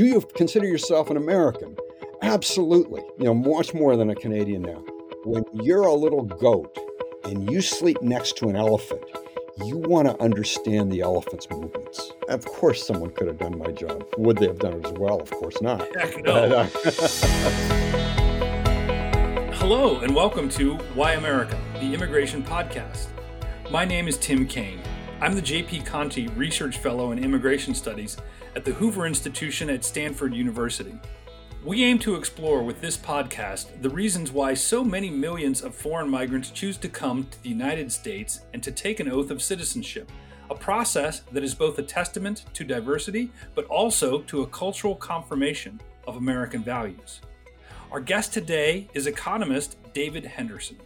Do you consider yourself an American? Absolutely. You know, much more than a Canadian now. When you're a little goat and you sleep next to an elephant, you want to understand the elephant's movements. Of course, someone could have done my job. Would they have done it as well? Of course not. Heck no. Hello, and welcome to Why America, the immigration podcast. My name is Tim Kane. I'm the J.P. Conte Research Fellow in Immigration Studies at the Hoover Institution at Stanford University. We aim to explore with this podcast the reasons why so many millions of foreign migrants choose to come to the United States and to take an oath of citizenship, a process that is both a testament to diversity but also to a cultural confirmation of American values. Our guest today is economist David Henderson.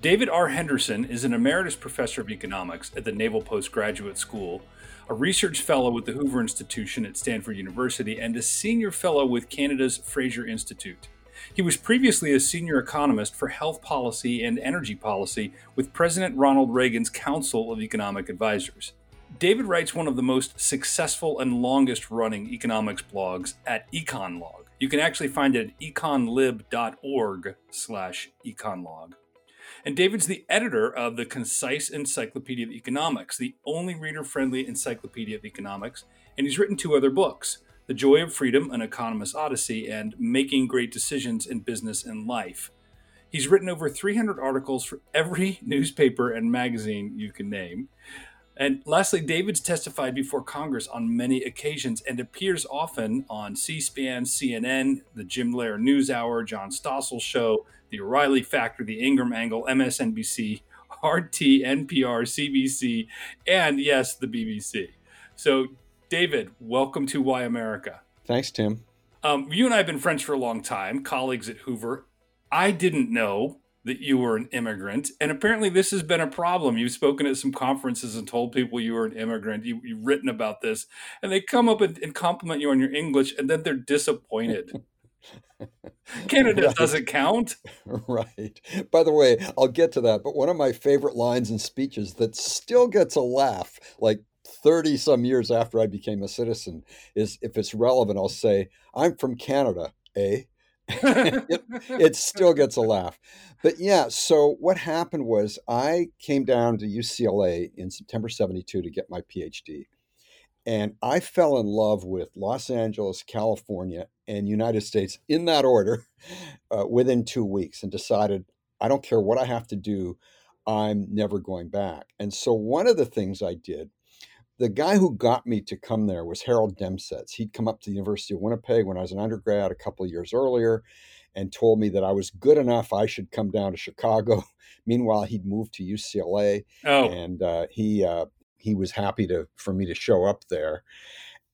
David R. Henderson is an emeritus professor of economics at the Naval Postgraduate School a research fellow with the Hoover Institution at Stanford University, and a senior fellow with Canada's Fraser Institute. He was previously a senior economist for health policy and energy policy with President Ronald Reagan's Council of Economic Advisors. David writes one of the most successful and longest running economics blogs at EconLog. You can actually find it at econlib.org slash econlog. And David's the editor of the Concise Encyclopedia of Economics, the only reader friendly encyclopedia of economics. And he's written two other books The Joy of Freedom, An Economist's Odyssey, and Making Great Decisions in Business and Life. He's written over 300 articles for every newspaper and magazine you can name. And lastly, David's testified before Congress on many occasions and appears often on C SPAN, CNN, the Jim Lehrer NewsHour, John Stossel Show, The O'Reilly Factor, The Ingraham Angle, MSNBC, RT, NPR, CBC, and yes, the BBC. So, David, welcome to Why America. Thanks, Tim. Um, you and I have been friends for a long time, colleagues at Hoover. I didn't know that you were an immigrant. And apparently, this has been a problem. You've spoken at some conferences and told people you were an immigrant. You, have written about this, and they come up and, and, compliment you on your English, and then they're disappointed. Canada right. doesn't count. Right. By the way, I'll get to that. But one of my favorite lines in speeches that still gets a laugh, like 30 some years after I became a citizen, is if it's relevant, I'll say, I'm from Canada, eh? It, it, still gets a laugh. But yeah, so what happened was I came down to UCLA in September 72 to get my PhD. And I fell in love with Los Angeles, California, and United States in that order uh, within two weeks and decided I don't care what I have to do, I'm never going back. And so one of the things I did the guy who got me to come there was Harold Demsetz. He'd come up to the University of Winnipeg when I was an undergrad a couple of years earlier and told me that I was good enough. I should come down to Chicago. Meanwhile, he'd moved to UCLA, oh. and uh, he uh, he was happy to for me to show up there.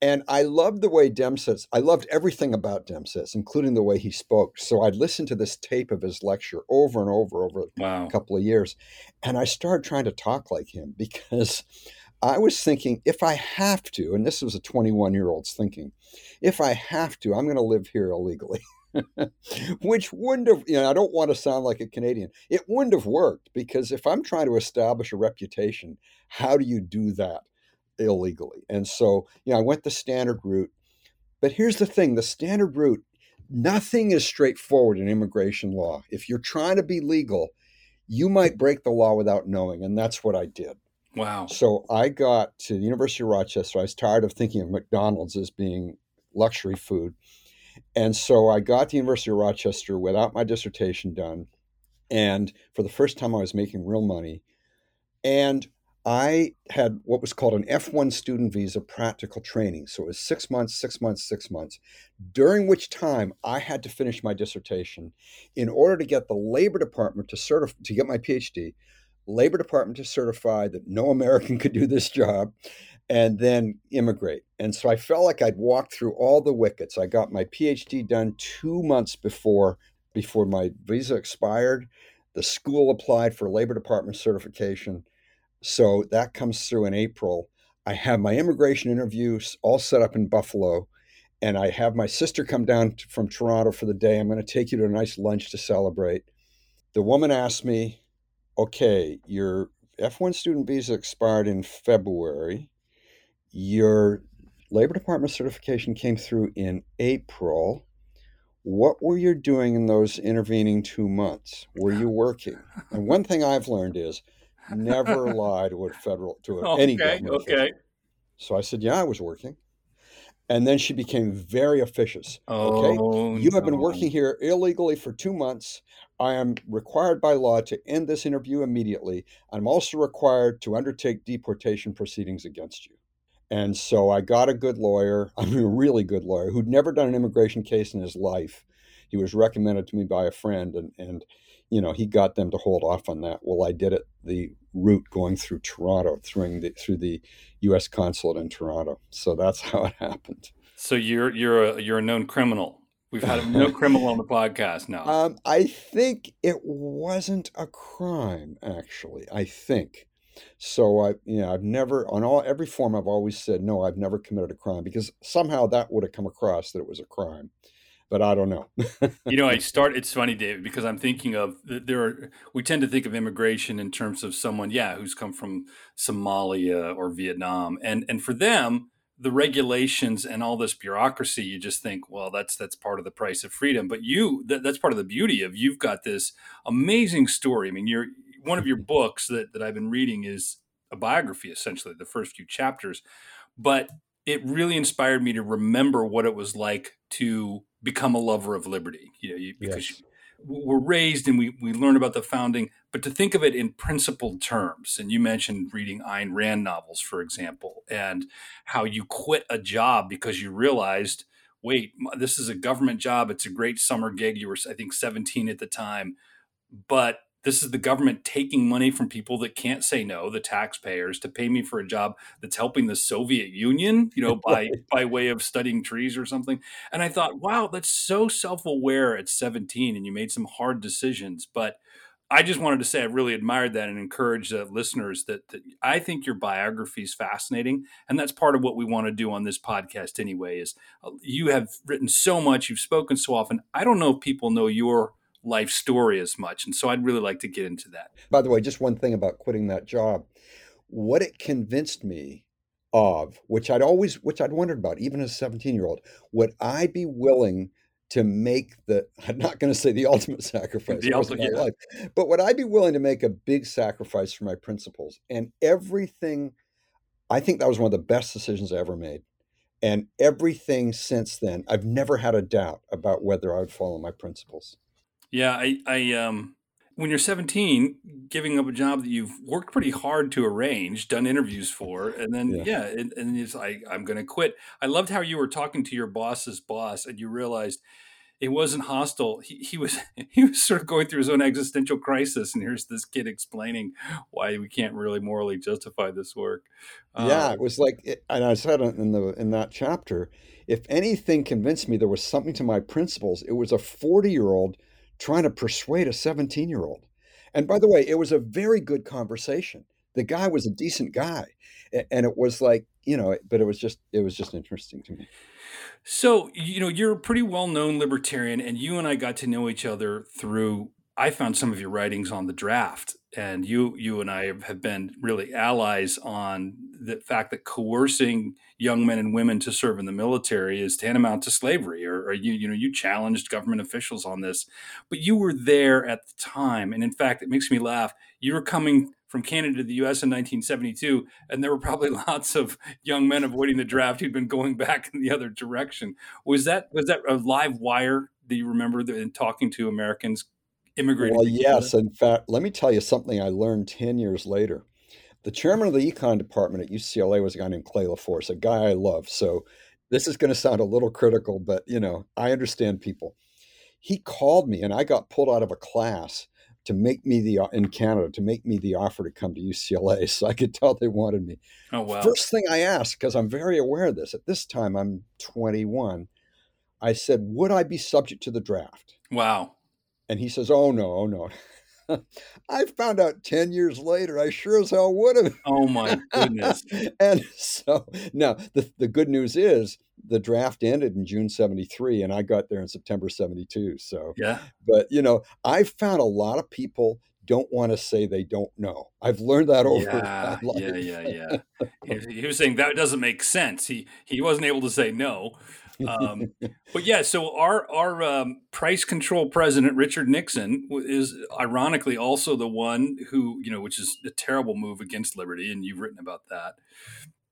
And I loved the way Demsetz, I loved everything about Demsetz, including the way he spoke. So I'd listen to this tape of his lecture over and over over wow. a couple of years. And I started trying to talk like him because I was thinking, if I have to, and this was a 21 year old's thinking, if I have to, I'm going to live here illegally. Which wouldn't have, you know, I don't want to sound like a Canadian. It wouldn't have worked because if I'm trying to establish a reputation, how do you do that illegally? And so, you know, I went the standard route. But here's the thing the standard route, nothing is straightforward in immigration law. If you're trying to be legal, you might break the law without knowing. And that's what I did. Wow. So I got to the University of Rochester. I was tired of thinking of McDonald's as being luxury food. And so I got to the University of Rochester without my dissertation done. And for the first time, I was making real money. And I had what was called an F1 student visa practical training. So it was six months, six months, six months, during which time I had to finish my dissertation in order to get the Labor Department to certify to get my PhD Labor Department to certify that no American could do this job, and then immigrate. And so I felt like I'd walked through all the wickets. I got my PhD done two months before before my visa expired. The school applied for Labor Department certification. So that comes through in April. I have my immigration interviews all set up in Buffalo. And I have my sister come down from Toronto for the day. I'm going to take you to a nice lunch to celebrate. The woman asked me, okay, your F1 student visa expired in February. Your Labor Department certification came through in April. What were you doing in those intervening two months? Were you working? And one thing I've learned is never lie to a federal to a, any Okay, government okay. official. So I said, "Yeah, I was working." And then she became very officious. Okay, Oh you have been working here illegally for two months. I am required by law to end this interview immediately. I'm also required to undertake deportation proceedings against you. And so I got a good lawyer, I mean, a really good lawyer who'd never done an immigration case in his life. He was recommended to me by a friend, and, and you know, he got them to hold off on that. Well, I did it the route going through Toronto, through the through the U.S. consulate in Toronto. So that's how it happened. So you're you're a you're a known criminal. We've had no criminal on the podcast now. Um, I think it wasn't a crime, actually. I think so. I, you know, I've never on all every form. I've always said no. I've never committed a crime because somehow that would have come across that it was a crime, but I don't know. you know, I start. It's funny, David, because I'm thinking of there are. We tend to think of immigration in terms of someone, yeah, who's come from Somalia or Vietnam, and and for them, the regulations and all this bureaucracy, you just think, well, that's that's part of the price of freedom. But you, that, that's part of the beauty of you've got this amazing story. I mean, you're one of your mm-hmm. books that that I've been reading is a biography, essentially, the first few chapters, but it really inspired me to remember what it was like to become a lover of liberty. You know, you, because Yes. we're raised and we, we learn about the founding, but to think of it in principled terms. And you mentioned reading Ayn Rand novels, for example, and how you quit a job because you realized, wait, this is a government job. It's a great summer gig. You were, I think, 17 at the time, but this is the government taking money from people that can't say no, the taxpayers, to pay me for a job that's helping the Soviet Union, you know, by by way of studying trees or something. And I thought, wow, that's so self-aware at 17 and you made some hard decisions. But I just wanted to say I really admired that and encourage listeners that, that I think your biography is fascinating, and that's part of what we want to do on this podcast anyway. Is uh, you have written so much, you've spoken so often. I don't know if people know your life story as much, and so I'd really like to get into that. By the way, just one thing about quitting that job. What it convinced me of, which I'd always, which I'd wondered about, even as a 17 year old, would I be willing to make the, I'm not going to say the ultimate sacrifice, The ultimate, yeah. life, but would I be willing to make a big sacrifice for my principles? And everything, I think that was one of the best decisions I ever made. And everything since then, I've never had a doubt about whether I would follow my principles. Yeah, I, I um, when you're 17, giving up a job that you've worked pretty hard to arrange, done interviews for, and then Yeah. yeah, and, and it's like I'm going to quit. I loved how you were talking to your boss's boss, and you realized it wasn't hostile. He, he was he was sort of going through his own existential crisis, and here's this kid explaining why we can't really morally justify this work. Yeah, Uh, it was like, and I said in the in that chapter, if anything convinced me there was something to my principles, it was a 40-year-old trying to persuade a 17-year-old. And by the way, it was a very good conversation. The guy was a decent guy. And it was like, you know, but it was just it was just interesting to me. So, you know, you're a pretty well known libertarian, and you and I got to know each other through. I found some of your writings on the draft, and you you and I have been really allies on the fact that coercing young men and women to serve in the military is tantamount to slavery, or, or you you know you challenged government officials on this, but you were there at the time, and in fact, it makes me laugh. You were coming from Canada to the U.S. in 1972, and there were probably lots of young men avoiding the draft who'd been going back in the other direction. Was that was that a live wire? Do you remember in talking to Americans immigrating Well, yes, in fact, let me tell you something I learned 10 years later. The chairman of the econ department at UCLA was a guy named Clay LaForce, a guy I love. So this is going to sound a little critical, but you know, I understand people. He called me and I got pulled out of a class to make me the uh, in Canada to make me the offer to come to UCLA so I could tell they wanted me. Oh wow! First thing I asked because I'm very aware of this. At this time I'm 21. I said, "Would I be subject to the draft?" Wow! And he says, "Oh no, oh no." I found out 10 years later, I sure as hell would have. Oh my goodness! and so now the, the good news is the draft ended in June 73 and I got there in September 72. So, Yeah, but you know, I found a lot of people don't want to say they don't know. I've learned that over yeah, yeah, yeah, yeah. he, he, was saying that doesn't make sense. He he wasn't able to say no. Um, but yeah, so our our um, price control president Richard Nixon is ironically also the one who you know, which is a terrible move against liberty, and you've written about that.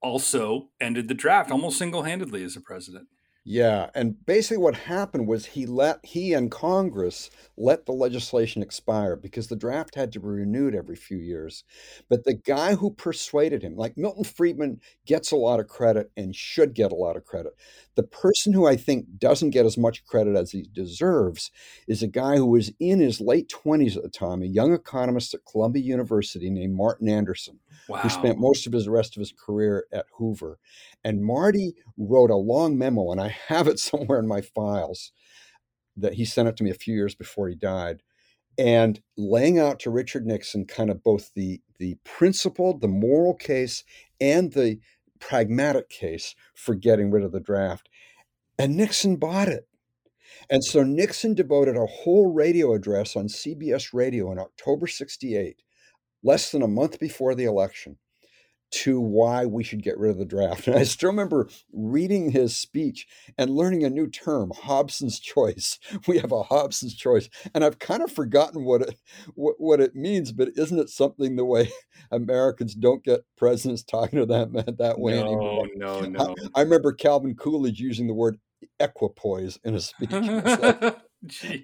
Also ended the draft almost single handedly as a president. Yeah, and basically what happened was he let he and Congress let the legislation expire because the draft had to be renewed every few years. But the guy who persuaded him, like Milton Friedman gets a lot of credit and should get a lot of credit. The person who I think doesn't get as much credit as he deserves is a guy who was in his late 20s at the time, a young economist at Columbia University named Martin Anderson, wow. who spent most of his rest of his career at Hoover. And Marty wrote a long memo, and I have it somewhere in my files that he sent it to me a few years before he died and laying out to Richard Nixon kind of both the the principle, the moral case, and the pragmatic case for getting rid of the draft. And Nixon bought it. And so Nixon devoted a whole radio address on CBS radio in October 68, less than a month before the election, to why we should get rid of the draft. And I still remember reading his speech and learning a new term, Hobson's choice. We have a Hobson's choice, and I've kind of forgotten what it what, what it means. But isn't it something the way Americans don't get presidents talking to them that way no, anymore? No, no, I, I remember Calvin Coolidge using the word equipoise in a speech.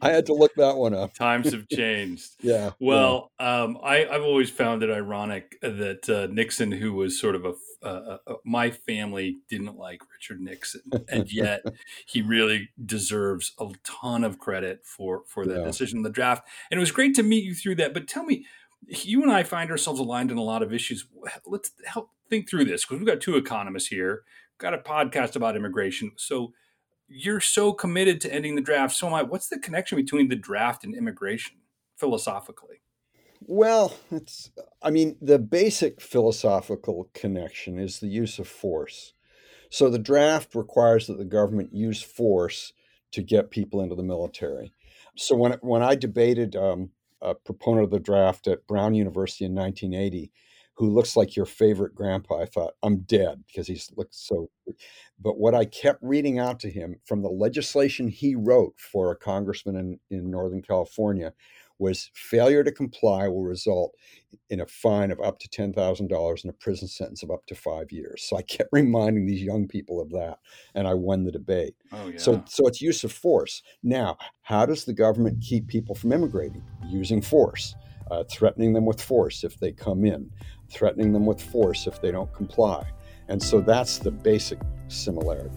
I had to look that one up. Times have changed. yeah. Well, yeah. Um, I, have always found it ironic that uh, Nixon, who was sort of a, uh, uh, my family didn't like Richard Nixon, and yet he really deserves a ton of credit for for that yeah. decision in the draft. And it was great to meet you through that. But tell me, you and I find ourselves aligned in a lot of issues. Let's help think through this because we've got two economists here, got a podcast about immigration, so you're so committed to ending the draft. So am I. What's the connection between the draft and immigration philosophically? Well, it's, I mean, the basic philosophical connection is the use of force. So the draft requires that the government use force to get people into the military. So when, when I debated um, a proponent of the draft at Brown University in 1980, who looks like your favorite grandpa. I thought, I'm dead because he's looked so. But what I kept reading out to him from the legislation he wrote for a congressman in, in Northern California was failure to comply will result in a fine of up to $10,000 and a prison sentence of up to five years. So I kept reminding these young people of that, and I won the debate. Oh, yeah. So, so it's use of force. Now, how does the government keep people from immigrating? Using force. Uh, threatening them with force if they come in, threatening them with force if they don't comply. And so that's the basic similarity.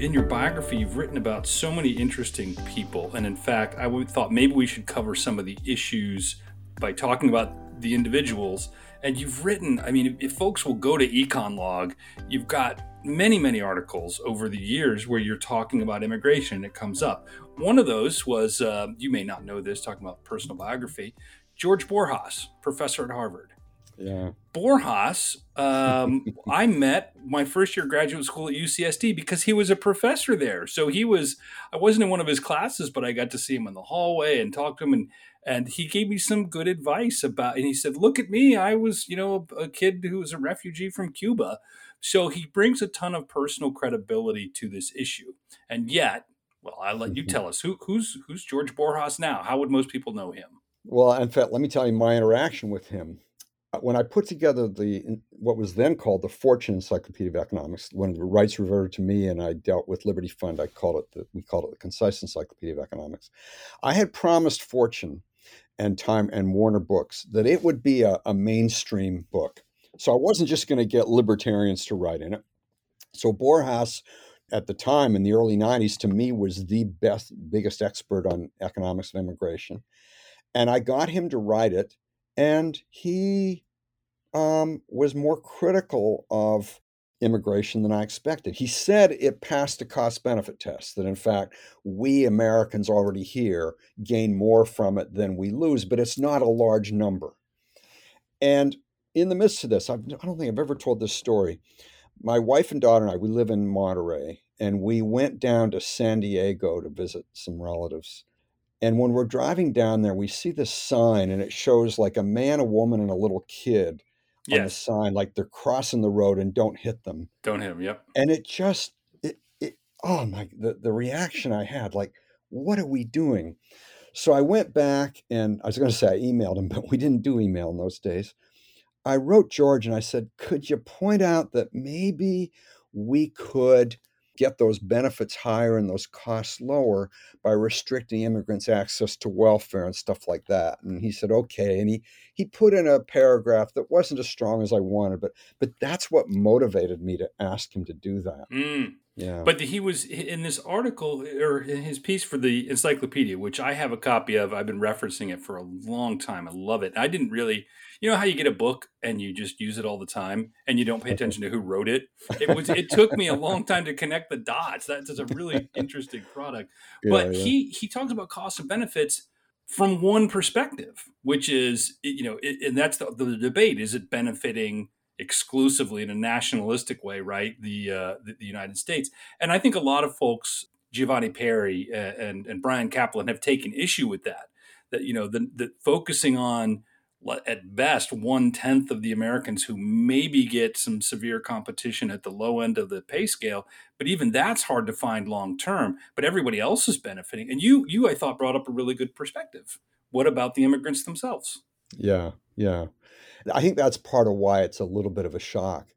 In your biography, you've written about so many interesting people. And in fact, I thought maybe we should cover some of the issues by talking about the individuals. And you've written, I mean, if folks will go to EconLog, you've got many, many articles over the years where you're talking about immigration and it comes up. One of those was, uh, you may not know this, talking about personal biography, George Borjas, professor at Harvard. Yeah. Borjas, um, I met my first year graduate school at UCSD because he was a professor there. So he was, I wasn't in one of his classes, but I got to see him in the hallway and talk to him. And, and he gave me some good advice about, and he said, look at me. I was, you know, a, a kid who was a refugee from Cuba. So he brings a ton of personal credibility to this issue. And yet, well, I'll let you mm-hmm. tell us who, who's who's George Borjas now. How would most people know him? Well, in fact, let me tell you my interaction with him. Uh, when I put together the what was then called the Fortune Encyclopedia of Economics, when the rights reverted to me and I dealt with Liberty Fund, I called it the, we called it the Concise Encyclopedia of Economics. I had promised Fortune and Time and Warner Books that it would be a, a mainstream book so I wasn't just going to get libertarians to write in it. So Borjas, at the time in the early 90s, to me was the best, biggest expert on economics of immigration. And I got him to write it, and he um, was more critical of immigration than I expected. He said it passed a cost benefit test, that in fact, we Americans already here gain more from it than we lose, but it's not a large number. And in the midst of this, I've, I do not think I've ever told this story. My wife and daughter and I, we live in Monterey, and we went down to San Diego to visit some relatives. And when we're driving down there, we see this sign, and it shows like a man, a woman, and a little kid on the sign, like they're crossing the road and don't hit them. Don't hit them. Yep. And it just, it, it oh my, the, the reaction I had, like, what are we doing? So I went back and I was going to say I emailed him, but we didn't do email in those days. I wrote George and I said, could you point out that maybe we could get those benefits higher and those costs lower by restricting immigrants' access to welfare and stuff like that? And he said, okay. And he he put in a paragraph that wasn't as strong as I wanted, but but that's what motivated me to ask him to do that. Mm. Yeah. But he was in this article or in his piece for the encyclopedia, which I have a copy of. I've been referencing it for a long time. I love it. I didn't really, you know, how you get a book and you just use it all the time and you don't pay attention to who wrote it. It was. It took me a long time to connect the dots. That's a really interesting product. Yeah, but yeah. he he talks about costs and benefits from one perspective, which is you know, it, and that's the, the debate: is it benefiting exclusively in a nationalistic way, right? The, uh, the the United States, and I think a lot of folks, Giovanni Peri uh, and and Bryan Caplan, have taken issue with that. That you know, the, the focusing on at best one tenth of the Americans who maybe get some severe competition at the low end of the pay scale, but even that's hard to find long term. But everybody else is benefiting, and you you I thought brought up a really good perspective. What about the immigrants themselves? Yeah, yeah. I think that's part of why it's a little bit of a shock.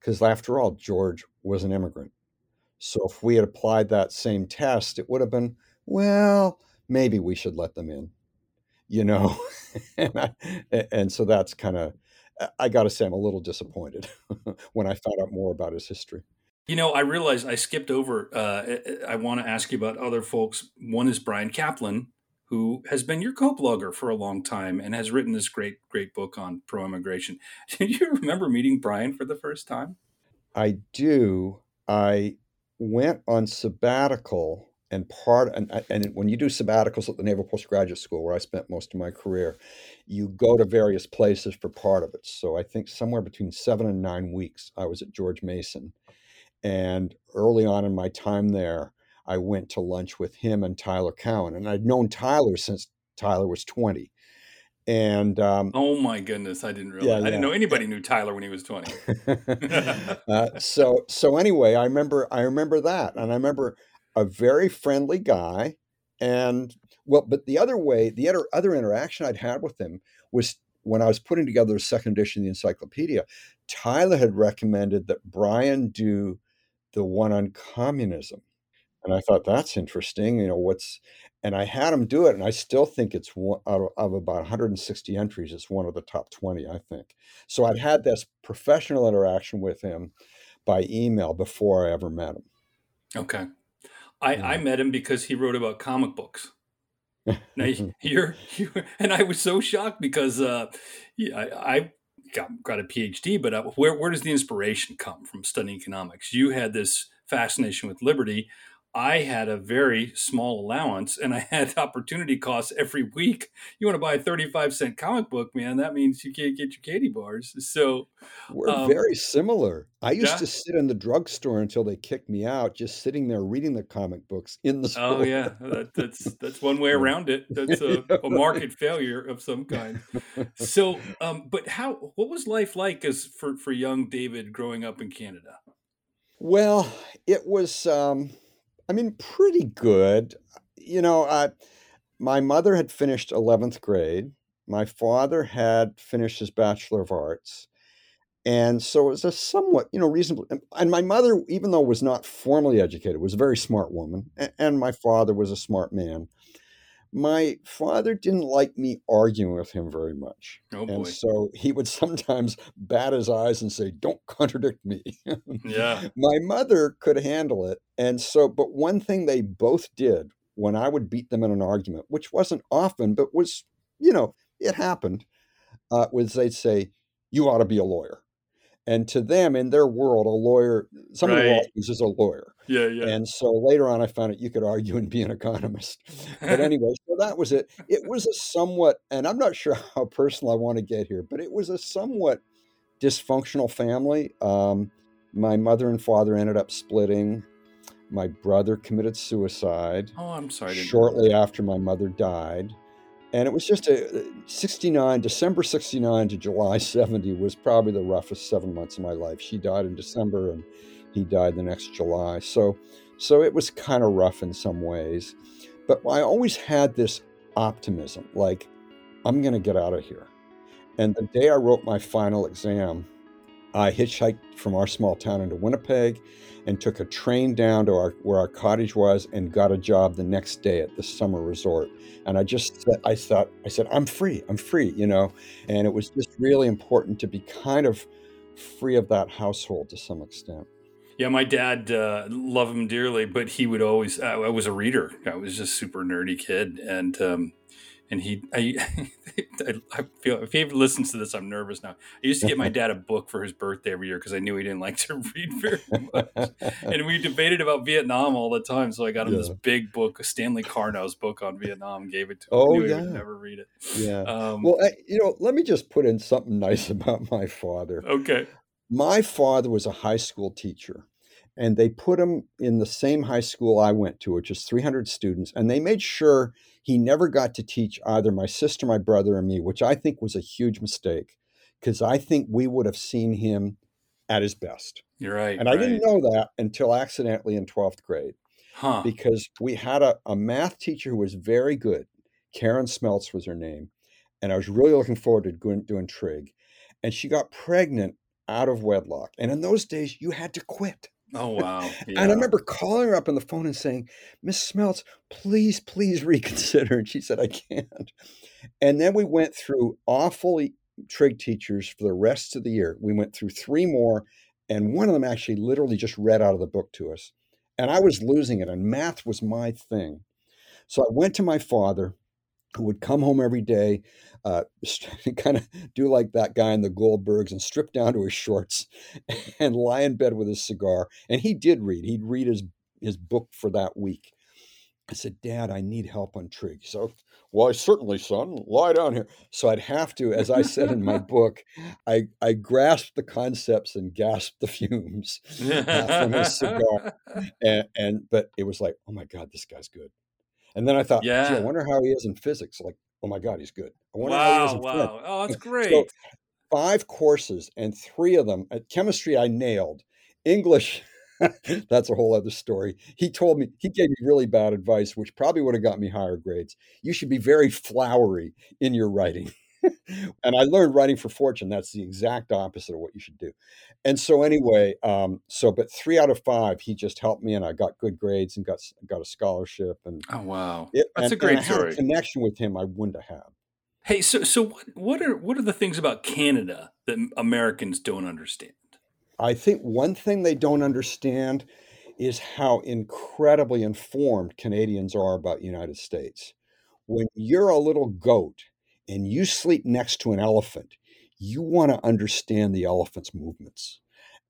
Because after all, George was an immigrant. So if we had applied that same test, it would have been, well, maybe we should let them in, you know? and, I, and so that's kind of, I got to say, I'm a little disappointed when I found out more about his history. You know, I realized I skipped over. Uh, I want to ask you about other folks. One is Bryan Caplan, who has been your co-blogger for a long time and has written this great, great book on pro-immigration. Do you remember meeting Brian for the first time? I do. I went on sabbatical, and part and uh, and when you do sabbaticals at the Naval Postgraduate School, where I spent most of my career, you go to various places for part of it. So I think somewhere between seven and nine weeks, I was at George Mason, and early on in my time there. I went to lunch with him and Tyler Cowen, and I'd known Tyler since Tyler was 20. And um, oh my goodness, I didn't realize. Yeah, I didn't yeah. know anybody knew Tyler when he was 20. uh, so so anyway, I remember I remember that, and I remember a very friendly guy, and well, but the other way, the other other interaction I'd had with him was when I was putting together a second edition of the encyclopedia. Tyler had recommended that Brian do the one on communism, and I thought that's interesting. You know what's and I had him do it, and I still think it's one out of, of about 160 entries. It's one of the top 20, I think. So I'd had this professional interaction with him by email before I ever met him. Okay. I, Yeah. I met him because he wrote about comic books. Now you're, you and I was so shocked because uh, yeah, I, I got, got a PhD, but uh, where where does the inspiration come from studying economics? You had this fascination with liberty. I had a very small allowance, and I had opportunity costs every week. You want to buy a thirty-five cent comic book, man? That means you can't get your candy bars. So We're Um, very similar. I used yeah. to sit in the drugstore until they kicked me out, just sitting there reading the comic books in the store. Oh yeah, that, that's that's one way around it. That's a, a market failure of some kind. So, um, but how? What was life like as for for young David growing up in Canada? Well, it was, um, I mean, pretty good. You know, I, my mother had finished 11th grade. My father had finished his Bachelor of Arts. And so it was a somewhat, you know, reasonable. And, my mother, even though was not formally educated, was a very smart woman. And my father was a smart man. My father didn't like me arguing with him very much. Oh And boy, so he would sometimes bat his eyes and say, Don't contradict me. yeah, My mother could handle it. And so, but one thing they both did when I would beat them in an argument, which wasn't often, but was, you know, it happened, uh, was they'd say, You ought to be a lawyer. And to them, in their world, a lawyer, somebody who Right. argues is a lawyer. yeah, yeah. And so later on, I found out you could argue and be an economist. But anyway, so that was it. It was a somewhat, and I'm not sure how personal I want to get here, but it was a somewhat dysfunctional family. Um, my mother and father ended up splitting. my brother committed suicide. Oh, I'm sorry. Shortly after my mother died. And it was just a 69, December 69 to July 70 was probably the roughest seven months of my life. She died in December and he died the next July. So, so it was kind of rough in some ways. But I always had this optimism like, I'm going to get out of here. And the day I wrote my final exam, I hitchhiked from our small town into Winnipeg and took a train down to our, where our cottage was and got a job the next day at the summer resort. And I just I thought I said I'm free, I'm free, you know. And it was just really important to be kind of free of that household to some extent. Yeah, my dad uh, loved him dearly, but he would always. Uh, I was a reader. I was just super nerdy kid, and um, and he I, I feel if he listens to this i'm nervous now. I used to get my dad a book for his birthday every year because i knew he didn't like to read very much. And we debated about vietnam all the time so i got him yeah. this big book stanley karnow's book on vietnam gave it to him. Oh yeah. never read it. Yeah. Um, well I, you know let me just put in something nice about my father. Okay. My father was a high school teacher and they put him in the same high school I went to, which is 300 students, and they made sure he never got to teach either my sister, my brother, or me, which I think was a huge mistake because I think we would have seen him at his best. You're right. And right. I didn't know that until accidentally in 12th grade. Huh. Because we had a, a math teacher who was very good. Karen Smeltz was her name. And I was really looking forward to doing, doing trig. And she got pregnant out of wedlock. And in those days, you had to quit. Oh wow! Yeah. And I remember calling her up on the phone and saying, "Miss Smeltz, please, please reconsider." And she said, "I can't." And then we went through awful trig teachers for the rest of the year. We went through three more, and one of them actually literally just read out of the book to us. And I was losing it, and math was my thing. So I went to my father, who would come home every day uh, kind of do like that guy in the Goldbergs and strip down to his shorts and lie in bed with his cigar. And he did read. He'd read his his book for that week. I said, Dad, I need help on trig. So, why, certainly, son, lie down here. So I'd have to, as I said in my book, I, I grasped the concepts and gasped the fumes uh, from his cigar. And, and, but it was like, oh my God, this guy's good. And then I thought, yeah, I wonder how he is in physics. Like, oh my God, he's good. I wonder wow, how he is in wow. Oh, that's great. So, five courses, and three of them, at chemistry, I nailed. English, that's a whole other story. He told me, he gave me really bad advice, which probably would have got me higher grades. You should be very flowery in your writing. And I learned writing for fortune. That's the exact opposite of what you should do. And so anyway, um, so but three out of five, he just helped me, and I got good grades and got got a scholarship. And oh wow, it, that's and, a great story. A connection with him, I wouldn't have had. Hey, so so what what are what are the things about Canada that Americans don't understand? I think one thing they don't understand is how incredibly informed Canadians are about the United States. When you're a little goat and you sleep next to an elephant, you want to understand the elephant's movements.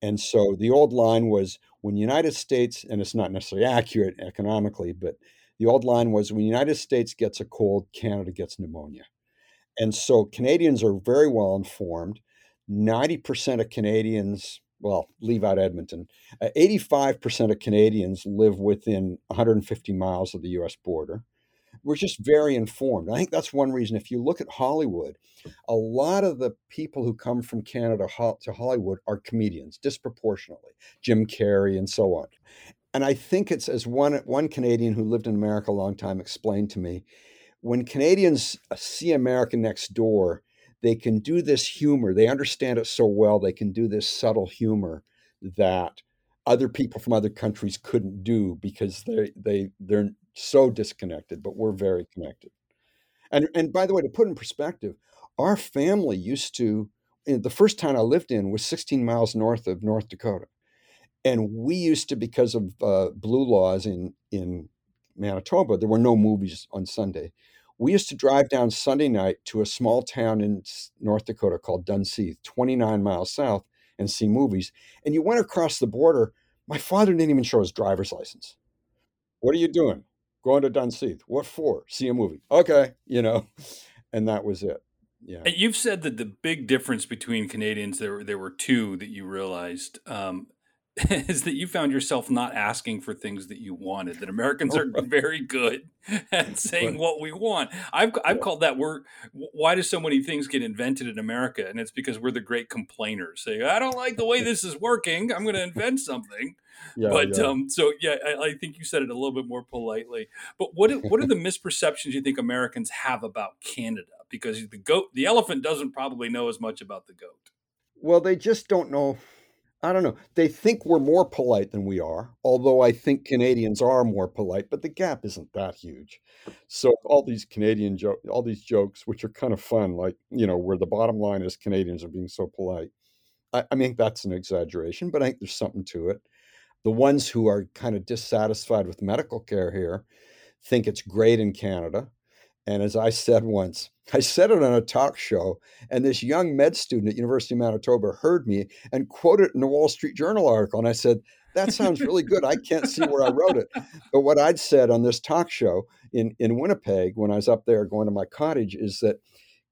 And so the old line was when United States, and it's not necessarily accurate economically, but the old line was when United States gets a cold, Canada gets pneumonia. And so Canadians are very well informed. 90% of Canadians, well, leave out Edmonton, uh, 85% of Canadians live within 150 miles of the US border we're just very informed. I think that's one reason. If you look at Hollywood, a lot of the people who come from Canada to Hollywood are comedians disproportionately, Jim Carrey and so on. And I think it's as one one Canadian who lived in America a long time explained to me, when Canadians uh, see America next door, they can do this humor. They understand it so well. They can do this subtle humor that other people from other countries couldn't do because they they they're so disconnected, but we're very connected. And and by the way, to put in perspective, our family used to the first town I lived in was 16 miles north of North Dakota, and we used to because of uh, blue laws in in Manitoba, there were no movies on Sunday. We used to drive down Sunday night to a small town in North Dakota called Dunseith, 29 miles south, and see movies. And you went across the border. My father didn't even show his driver's license. What are you doing? Going to Dunseith. What for? See a movie. Okay, you know, and that was it. Yeah. And you've said that the big difference between Canadians there there were two that you realized. Um, is that you found yourself not asking for things that you wanted. That Americans are very good at saying what we want. I've I've yeah. called that we're why do so many things get invented in America? And it's because we're the great complainers. Say I don't like the way this is working. I'm going to invent something. Yeah, but yeah. um, so yeah, I, I, think you said it a little bit more politely. But what what are the misperceptions you think Americans have about Canada? Because the goat, the elephant, doesn't probably know as much about the goat. Well, they just don't know I don't know. They think we're more polite than we are, although I think Canadians are more polite, but the gap isn't that huge. So all these Canadian jokes, all these jokes, which are kind of fun, like, you know, where the bottom line is Canadians are being so polite. I, I mean, that's an exaggeration, but I think there's something to it. The ones who are kind of dissatisfied with medical care here think it's great in Canada. And as I said once, I said it on a talk show, and this young med student at University of Manitoba heard me and quoted it in a Wall Street Journal article. And I said, that sounds really good. I can't see where I wrote it. But what I'd said on this talk show in, in Winnipeg when I was up there going to my cottage is that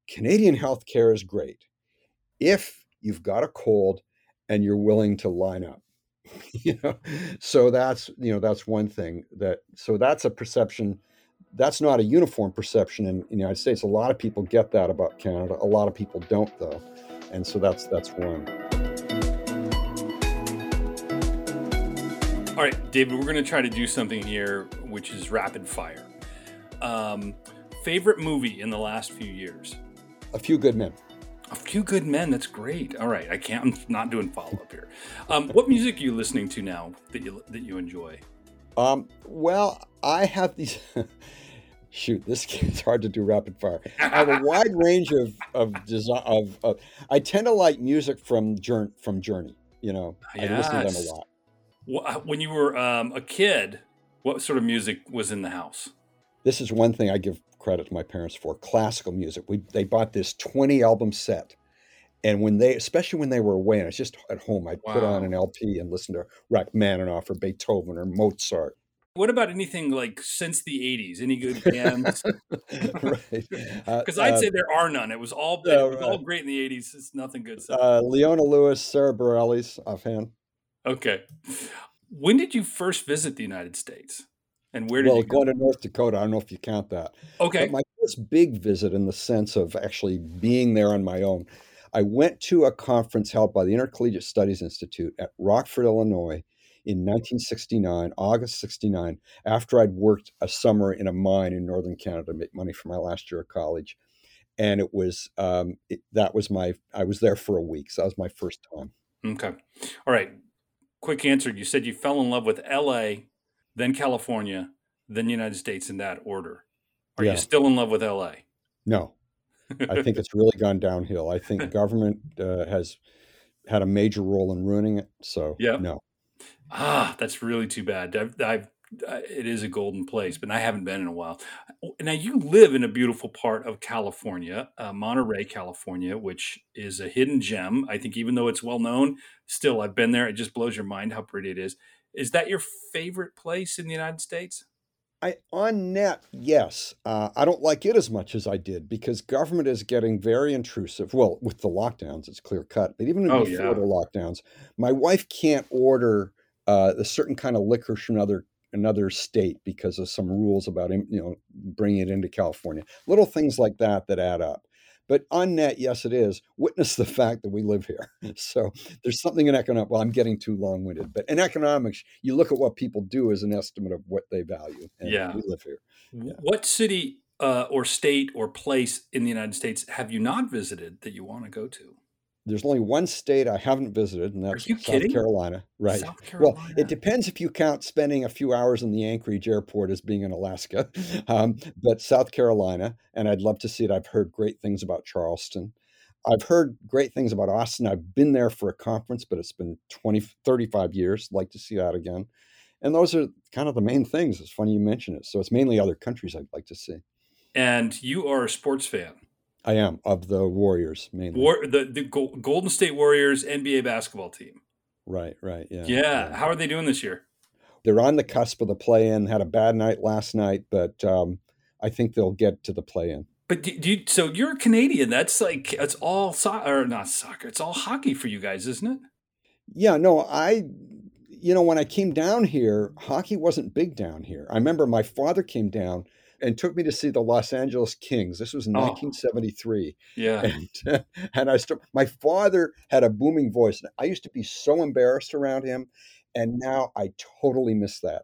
Canadian healthcare is great if you've got a cold and you're willing to line up. you know, so that's you know that's one thing that so that's a perception that's not a uniform perception in, in the United States. A lot of people get that about Canada. A lot of people don't, though, and so that's that's one. All right, David, we're going to try to do something here, which is rapid fire. Um, favorite movie in the last few years? A Few Good Men. A Few Good Men. That's great. All right, I can't. I'm not doing follow up here. Um, what music are you listening to now that you that you enjoy? Um, well, I have these. shoot, this is hard to do rapid fire. I have a wide range of of design of, of, I tend to like music from Journey. From Journey, you know, yes. I listen to them a lot. Uh, when you were um, a kid, what sort of music was in the house? This is one thing I give credit to my parents for: classical music. We they bought this twenty album set, and when they, especially when they were away, and I was just at home, I'd wow. put on an LP and listen to Rachmaninoff or Beethoven or Mozart what about anything like since the 80s? Any good bands? right. Because uh, I'd uh, say there are none. It was all it was all great in the 80s. It's nothing good. Uh, Leona Lewis, Sara Bareilles, offhand. Okay. When did you first visit the United States? And where did well, you go? going to North Dakota, I don't know if you count that. Okay. But my first big visit in the sense of actually being there on my own, I went to a conference held by the Intercollegiate Studies Institute at Rockford, Illinois in 1969, August 69, after I'd worked a summer in a mine in northern Canada to make money for my last year of college. And it was, um, it, that was my, I was there for a week. So that was my first time. Okay. All right. Quick answer. You said you fell in love with LA, then California, then the United States in that order. Are yeah. you still in love with LA? No. I think it's really gone downhill. I think government uh, has had a major role in ruining it. So, yeah. no. Ah, that's really too bad. I've, I've, it is a golden place, but I haven't been in a while. Now you live in a beautiful part of California, uh, Monterey, California, which is a hidden gem. I think even though it's well known, still I've been there. It just blows your mind how pretty it is. Is that your favorite place in the United States? I on net, yes. Uh, I don't like it as much as I did because government is getting very intrusive. Well, with the lockdowns, it's clear cut. But even oh, before yeah. the lockdowns, my wife can't order uh, a certain kind of liquor from another another state because of some rules about you know bringing it into California. Little things like that that add up. But on net, yes, it is. Witness the fact that we live here. So there's something in economics. Well, I'm getting too long winded, but in economics, you look at what people do as an estimate of what they value. yeah. We live here. Yeah. What city uh, or state or place in the United States have you not visited that you want to go to? There's only one state I haven't visited, and that's South kidding? Carolina. Right. South Carolina. Well, it depends if you count spending a few hours in the Anchorage airport as being in Alaska. Um, but South Carolina, and I'd love to see it. I've heard great things about Charleston. I've heard great things about Austin. I've been there for a conference, but it's been 20, 35 years. like to see that again. And those are kind of the main things. It's funny you mention it. So it's mainly other countries I'd like to see. And you are a sports fan. I am of the Warriors mainly. War, the the Golden State Warriors NBA basketball team. Right, right, yeah, yeah. Yeah. How are they doing this year? They're on the cusp of the play-in. Had a bad night last night, but um, I think they'll get to the play-in. But do, do you, so you're a Canadian. That's like it's all soccer, or not soccer. It's all hockey for you guys, isn't it? Yeah. No, I you know, when I came down here, hockey wasn't big down here. I remember my father came down and took me to see the Los Angeles Kings. This was in Oh. 1973. Yeah. And, uh, and I st- my father had a booming voice. I used to be so embarrassed around him. And now I totally miss that.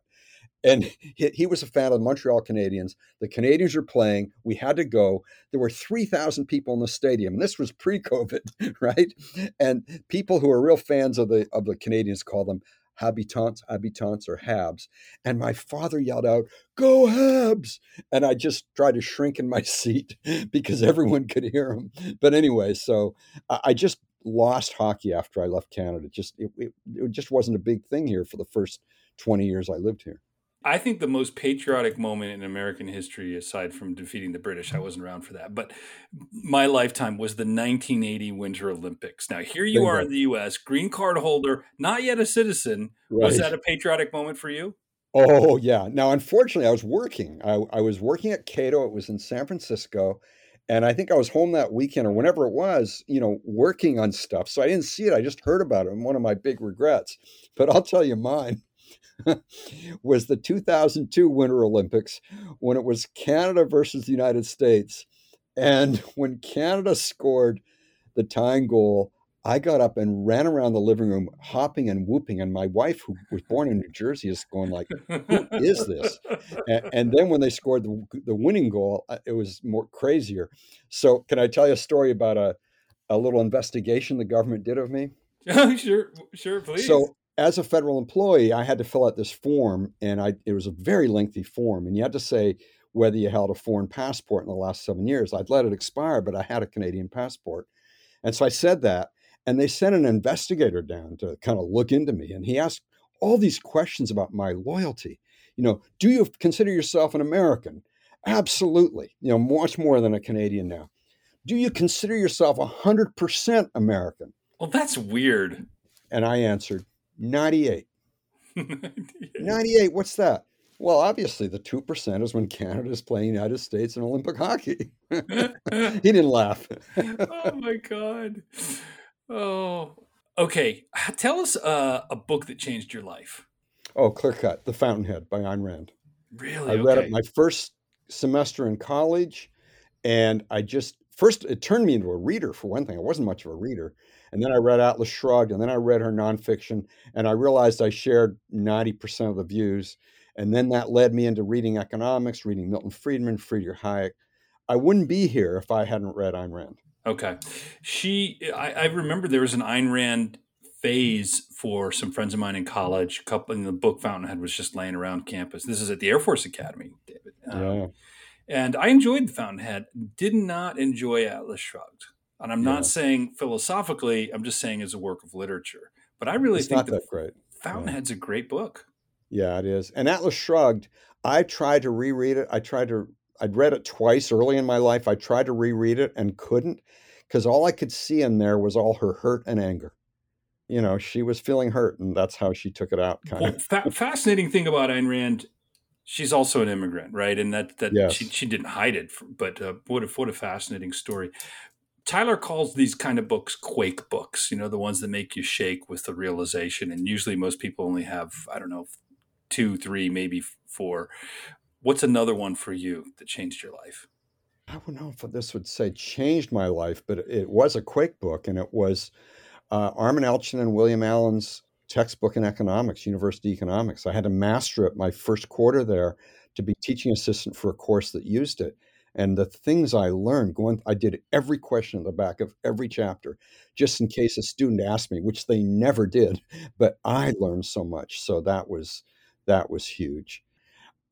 And he, he was a fan of the Montreal Canadiens. The Canadians were playing. We had to go. There were 3,000 people in the stadium. And this was pre-COVID, right? And people who are real fans of the of the Canadians call them habitants, habitants, or Habs. And my father yelled out, "Go Habs!" And I just tried to shrink in my seat because everyone could hear him. But anyway, so I just lost hockey after I left Canada. Just it, it, it just wasn't a big thing here for the first 20 years I lived here. I think the most patriotic moment in American history, aside from defeating the British, I wasn't around for that, but my lifetime was the 1980 Winter Olympics. Now, here you are in the US, green card holder, not yet a citizen. Was that a patriotic moment for you? Oh yeah. Now, unfortunately, I was working. I, I was working at Cato. It was in San Francisco, and I think I was home that weekend or whenever it was. You know, working on stuff. So I didn't see it. I just heard about it. And one of my big regrets. But I'll tell you mine was the 2002 Winter Olympics when it was Canada versus the United States, and when Canada scored the tying goal. I got up and ran around the living room, hopping and whooping. And my wife, who was born in New Jersey, is going like, "Who is this?" And, and then when they scored the, the winning goal, uh, it was more crazier. So, can I tell you a story about a, a little investigation the government did of me? sure, sure, please. So, as a federal employee, I had to fill out this form, and I it was a very lengthy form, and you had to say whether you held a foreign passport in the last seven years. I'd let it expire, but I had a Canadian passport, and so I said that, and they sent an investigator down to kind of look into me, and he asked all these questions about my loyalty. You know, do you consider yourself an American? Absolutely. You know, much more than a Canadian now. Do you consider yourself 100% American? well, that's weird. And I answered, 98. 98, what's that? Well, obviously, the 2% is when Canada is playing United States in Olympic hockey. he didn't laugh. oh my god. Oh. Okay, tell us uh, a book that changed your life. oh, clear cut The Fountainhead by Ayn Rand. Really? I read okay. it my first semester in college, and I just first it turned me into a reader for one thing. I wasn't much of a reader, and then I read Atlas Shrugged, and then I read her nonfiction, and I realized I shared ninety percent of the views, and then that led me into reading economics, reading Milton Friedman, Friedrich Hayek. I wouldn't be here if I hadn't read Ayn Rand. Okay. She, I, I remember there was an Ayn Rand phase for some friends of mine in college. A couple in the book Fountainhead was just laying around campus. This is at the Air Force Academy, David. Um, Yeah, And I enjoyed the Fountainhead. Did not enjoy Atlas Shrugged. And I'm Yeah. not saying philosophically. I'm just saying as a work of literature. But I really it's think the that great. Fountainhead's a great book. Yeah, it is. And Atlas Shrugged, I tried to reread it. I tried to, I'd read it twice early in my life. I tried to reread it and couldn't because all I could see in there was all her hurt and anger. You know, she was feeling hurt and that's how she took it out, kind Well, of. fa- fascinating thing about Ayn Rand, she's also an immigrant, right? And that that Yes. she she didn't hide it. But uh, what a what a fascinating story. Tyler calls these kind of books quake books. You know, the ones that make you shake with the realization. And usually, most people only have I don't know two, three, maybe four. What's another one for you that changed your life? I don't know if this would say changed my life, but it was a Quake book and it was uh, Armen Alchian and William Allen's textbook in economics, university economics. I had to master it my first quarter there to be teaching assistant for a course that used it. And the things I learned going, I did every question at the back of every chapter, just in case a student asked me, which they never did. But I learned so much, so that was that was huge.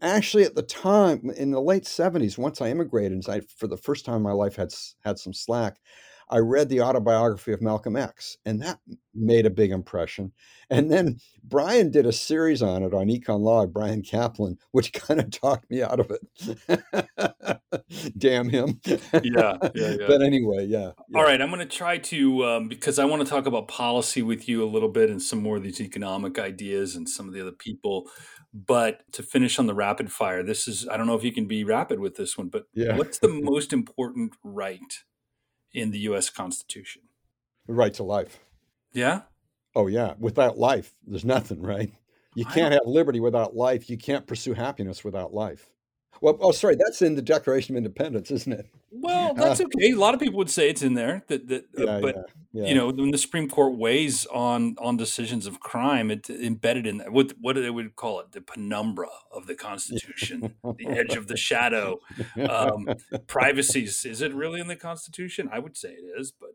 Actually, at the time in the late '70s, once I immigrated, and I for the first time in my life had had some slack. I read the autobiography of Malcolm X, and that made a big impression. And then Bryan did a series on it on Econ Log, Bryan Caplan, which kind of talked me out of it. Damn him. Yeah, yeah, yeah. But anyway, yeah. yeah. All right, I'm going to try to um, because I want to talk about policy with you a little bit and some more of these economic ideas and some of the other people. But to finish on the rapid fire, this is I don't know if you can be rapid with this one, but Yeah. what's the most important right in the U.S. Constitution? The right to life. Yeah, Oh yeah, without life, there's nothing, right? You can't have liberty without life. You can't pursue happiness without life. Well, oh, sorry, that's in the Declaration of Independence, isn't it? Well, that's uh, okay. A lot of people would say it's in there. That that, uh, yeah, but yeah, yeah. you know, when the Supreme Court weighs on on decisions of crime, it's embedded in that. What what they would call it, the penumbra of the Constitution, the edge of the shadow. Um, privacy is it really in the Constitution? I would say it is, but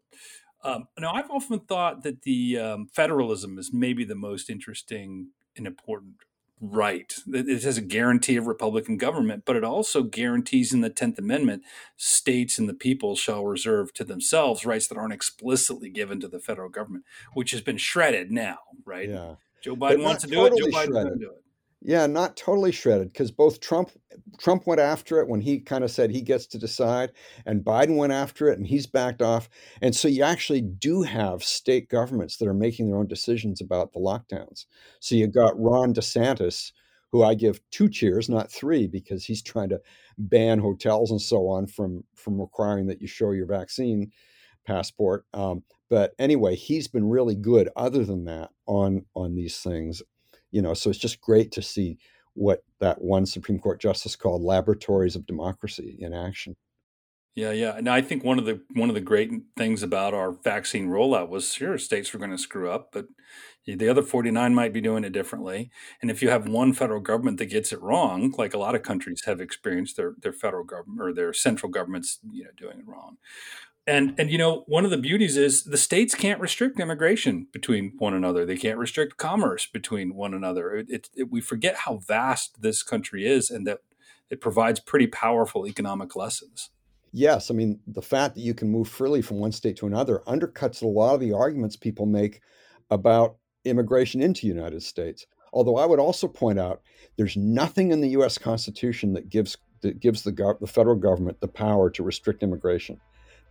um, now I've often thought that the um, federalism is maybe the most interesting and important right. It has a guarantee of Republican government, but it also guarantees in the 10th Amendment states and the people shall reserve to themselves rights that aren't explicitly given to the federal government, which has been shredded now, right? Yeah. Joe Biden wants to do it. Joe Biden shredded. do it. Yeah, not totally shredded because both Trump Trump went after it when he kind of said he gets to decide, and Biden went after it and he's backed off. And so you actually do have state governments that are making their own decisions about the lockdowns. So you got Ron DeSantis, who I give two cheers, not three, because he's trying to ban hotels and so on from from requiring that you show your vaccine passport. Um, but anyway, he's been really good. Other than that, on on these things, you know so it's just great to see what that one supreme court justice called laboratories of democracy in action. Yeah yeah and i think one of the one of the great things about our vaccine rollout was sure states were going to screw up but the other 49 might be doing it differently and if you have one federal government that gets it wrong like a lot of countries have experienced their their federal government or their central governments you know doing it wrong and and you know one of the beauties is the states can't restrict immigration between one another. They can't restrict commerce between one another. It, it, it, we forget how vast this country is and that it provides pretty powerful economic lessons. Yes i mean the fact that you can move freely from one state to another undercuts a lot of the arguments people make about immigration into the united states. Although i would also point out there's nothing in the us constitution that gives that gives the, the federal government the power to restrict immigration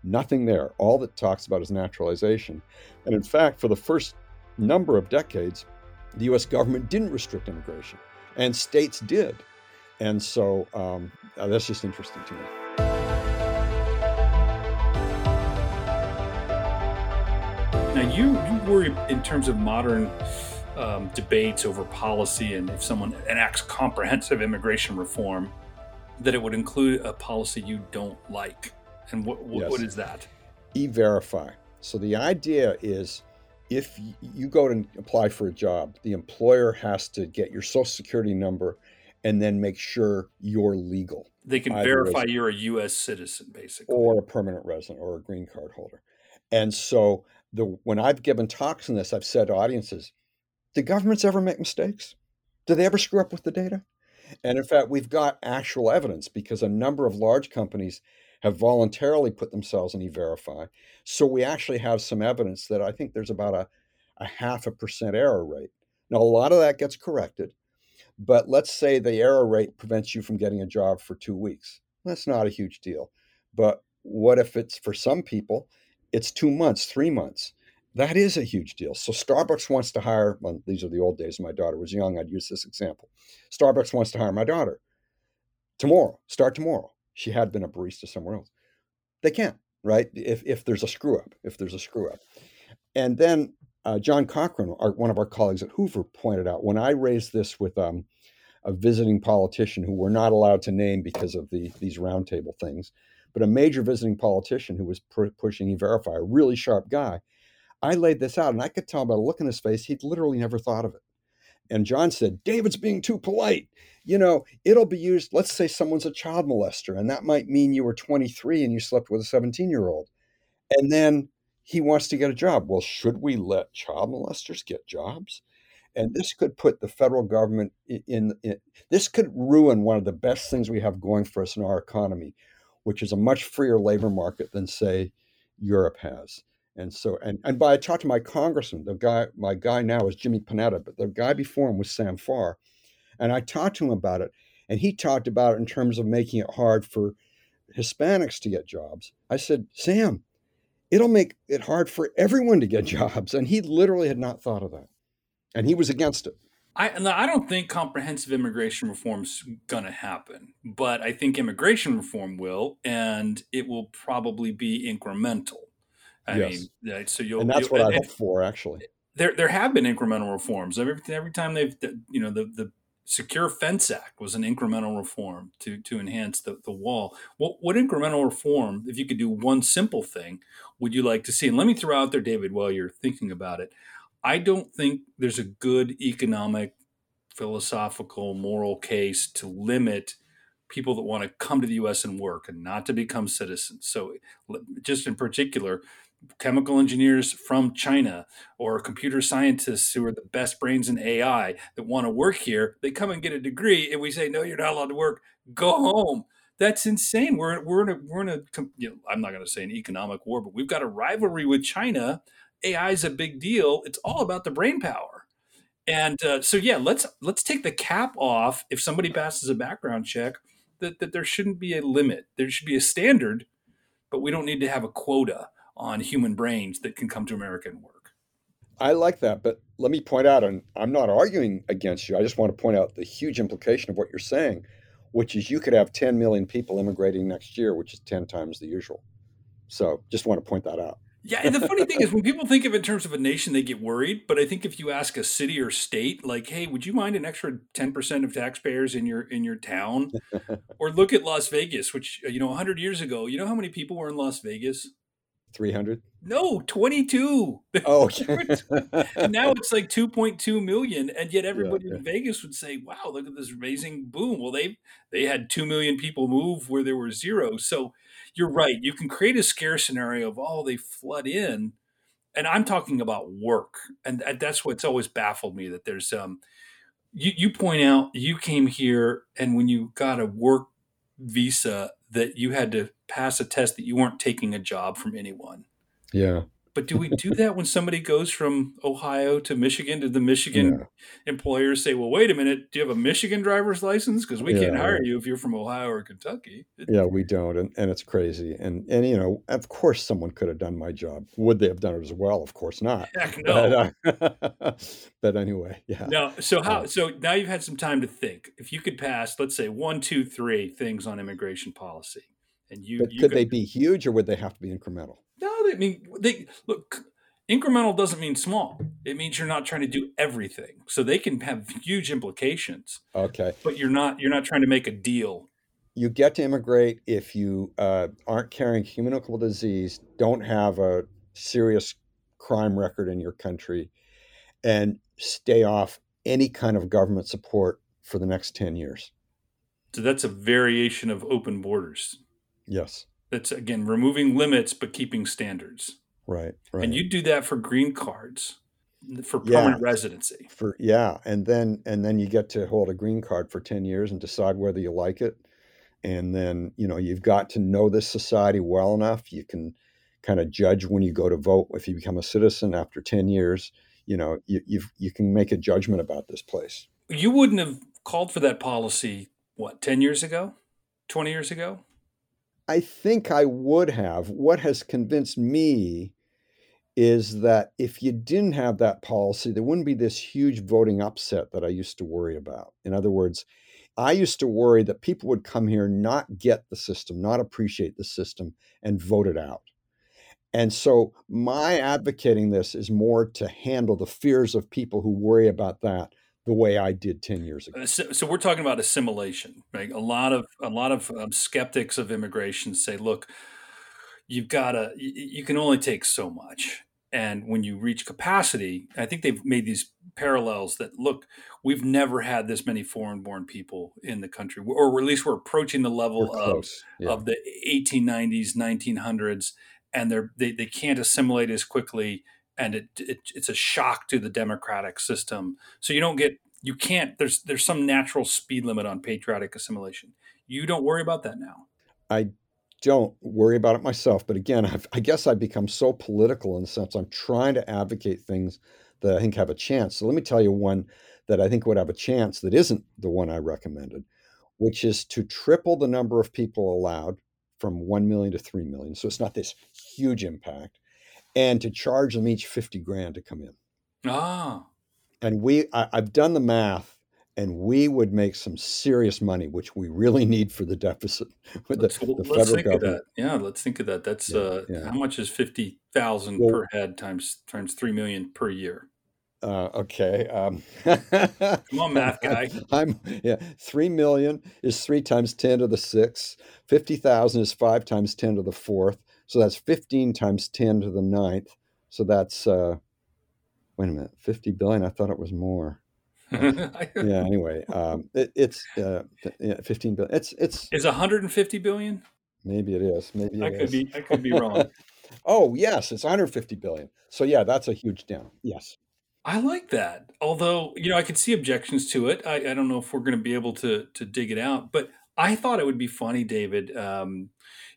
Nothing there. All that talks about is naturalization. And in fact, for the first number of decades, the US government didn't restrict immigration, and states did. And so um, uh, that's just interesting to me. Now, you, you worry in terms of modern um, debates over policy and if someone enacts comprehensive immigration reform, that it would include a policy you don't like. And what what, yes. what is that? E-verify. So the idea is if you go to apply for a job, the employer has to get your social security number and then make sure you're legal. They can verify as, you're a US citizen basically or a permanent resident or a green card holder. And so the when I've given talks on this, I've said to audiences, do governments ever make mistakes? Do they ever screw up with the data? And in fact, we've got actual evidence because a number of large companies have voluntarily put themselves in e-verify. So we actually have some evidence that I think there's about a, a half a percent error rate. Now, a lot of that gets corrected, but let's say the error rate prevents you from getting a job for two weeks. That's not a huge deal. But what if it's for some people, it's two months, three months? That is a huge deal. So Starbucks wants to hire, well, these are the old days my daughter was young, I'd use this example. Starbucks wants to hire my daughter tomorrow, start tomorrow she had been a barista somewhere else. They can't, right? If if there's a screw up, if there's a screw up, and then uh, John Cochrane, our, one of our colleagues at Hoover, pointed out when I raised this with um, a visiting politician who we're not allowed to name because of the these roundtable things, but a major visiting politician who was pr- pushing E-Verify, a really sharp guy. I laid this out, and I could tell by the look in his face he'd literally never thought of it. And John said, David's being too polite. You know, it'll be used, let's say someone's a child molester, and that might mean you were 23 and you slept with a 17 year old. And then he wants to get a job. Well, should we let child molesters get jobs? And this could put the federal government in, in, this could ruin one of the best things we have going for us in our economy, which is a much freer labor market than, say, Europe has. And so, and, and by I talked to my congressman, the guy, my guy now is Jimmy Panetta, but the guy before him was Sam Farr. And I talked to him about it. And he talked about it in terms of making it hard for Hispanics to get jobs. I said, Sam, it'll make it hard for everyone to get jobs. And he literally had not thought of that. And he was against it. I, I don't think comprehensive immigration reform is going to happen, but I think immigration reform will, and it will probably be incremental. I yes. mean, so you'll, and that's what I hope for, actually. there there have been incremental reforms. Every every time they've you know the the Secure Fence Act was an incremental reform to to enhance the, the wall. What what incremental reform, if you could do one simple thing, would you like to see? And let me throw out there, David, while you're thinking about it. I don't think there's a good economic, philosophical, moral case to limit people that want to come to the U.S. and work and not to become citizens. So, just in particular, chemical engineers from China or computer scientists who are the best brains in AI that want to work here, they come and get a degree, and we say, "No, you're not allowed to work. Go home." That's insane. We're we're in a we're in a you know, I'm not going to say an economic war, but we've got a rivalry with China. AI is a big deal. It's all about the brain power. And uh, so yeah, let's let's take the cap off if somebody passes a background check that, that there shouldn't be a limit. There should be a standard, but we don't need to have a quota on human brains that can come to America and work. I like that, but let me point out, and I'm not arguing against you. I just want to point out the huge implication of what you're saying, which is you could have 10 million people immigrating next year, which is 10 times the usual. So just want to point that out. Yeah, and the funny thing is, when people think of it in terms of a nation, they get worried. But I think if you ask a city or state, like, "Hey, would you mind an extra ten percent of taxpayers in your in your town?" or look at Las Vegas, which uh, you know, hundred years ago, you know how many people were in Las Vegas? 300? No, 22. Oh, and now it's like 2.2 million. And yet everybody yeah, in Vegas would say, wow, look at this amazing boom. Well, they they had 2 million people move where there were zero. So you're right. You can create a scare scenario of, oh, they flood in. And I'm talking about work. And that's what's always baffled me that there's, um, you, you point out you came here and when you got a work visa that you had to pass a test that you weren't taking a job from anyone. Yeah. But do we do that when somebody goes from Ohio to Michigan? Did the Michigan yeah. employers say, "Well, wait a minute, do you have a Michigan driver's license? Because we yeah. can't hire you if you're from Ohio or Kentucky." Yeah, we don't, and, and it's crazy. And and you know, of course, someone could have done my job. Would they have done it as well? Of course not. Heck no. But, uh, but anyway, yeah. No. So how? Uh, so now you've had some time to think. If you could pass, let's say one, two, three things on immigration policy, and you, but you could, could they be huge or would they have to be incremental? No, they mean they look. Incremental doesn't mean small. It means you're not trying to do everything. So they can have huge implications. Okay, but you're not you're not trying to make a deal. You get to immigrate if you uh, aren't carrying communicable disease, don't have a serious crime record in your country, and stay off any kind of government support for the next ten years. So that's a variation of open borders. Yes. That's again removing limits but keeping standards. Right, right. And you do that for green cards for permanent yeah, residency. For yeah, and then and then you get to hold a green card for 10 years and decide whether you like it. And then, you know, you've got to know this society well enough. You can kind of judge when you go to vote if you become a citizen after 10 years, you know, you you you can make a judgment about this place. You wouldn't have called for that policy what, 10 years ago? 20 years ago? I think I would have. What has convinced me is that if you didn't have that policy, there wouldn't be this huge voting upset that I used to worry about. In other words, I used to worry that people would come here, not get the system, not appreciate the system, and vote it out. And so, my advocating this is more to handle the fears of people who worry about that the way I did 10 years ago. So, so, we're talking about assimilation, right? A lot of a lot of um, skeptics of immigration say, look, you've got to you, you can only take so much. And when you reach capacity, I think they've made these parallels that look, we've never had this many foreign born people in the country, or at least we're approaching the level of, yeah. of the 1890s, 1900s, and they're, they, they can't assimilate as quickly and it, it, it's a shock to the democratic system. So you don't get you can't there's there's some natural speed limit on patriotic assimilation. You don't worry about that now. I don't worry about it myself, but again, I've, i guess I've become so political in the sense I'm trying to advocate things that I think have a chance. So let me tell you one that I think would have a chance that isn't the one I recommended, which is to triple the number of people allowed from 1 million to 3 million. So it's not this huge impact and to charge them each 50 grand to come in. Ah. And we, I, have done the math, and we would make some serious money, which we really need for the deficit with let's, the, the let's think government. of that. Yeah, let's think of that. That's yeah, uh, yeah. how much is fifty thousand well, per head times times three million per year. Uh, okay. Um, Come on, math guy. I'm yeah. Three million is three times ten to the sixth. Fifty thousand is five times ten to the fourth. So that's fifteen times ten to the ninth. So that's uh, wait a minute, fifty billion. I thought it was more. yeah. Anyway, um, it, it's uh, fifteen billion. It's it's is one hundred and fifty billion. Maybe it is. Maybe I could is. be. I could be wrong. oh yes, it's one hundred fifty billion. So yeah, that's a huge down. Yes. I like that. Although, you know, I could see objections to it. I, I don't know if we're going to be able to to dig it out, but I thought it would be funny, David, um,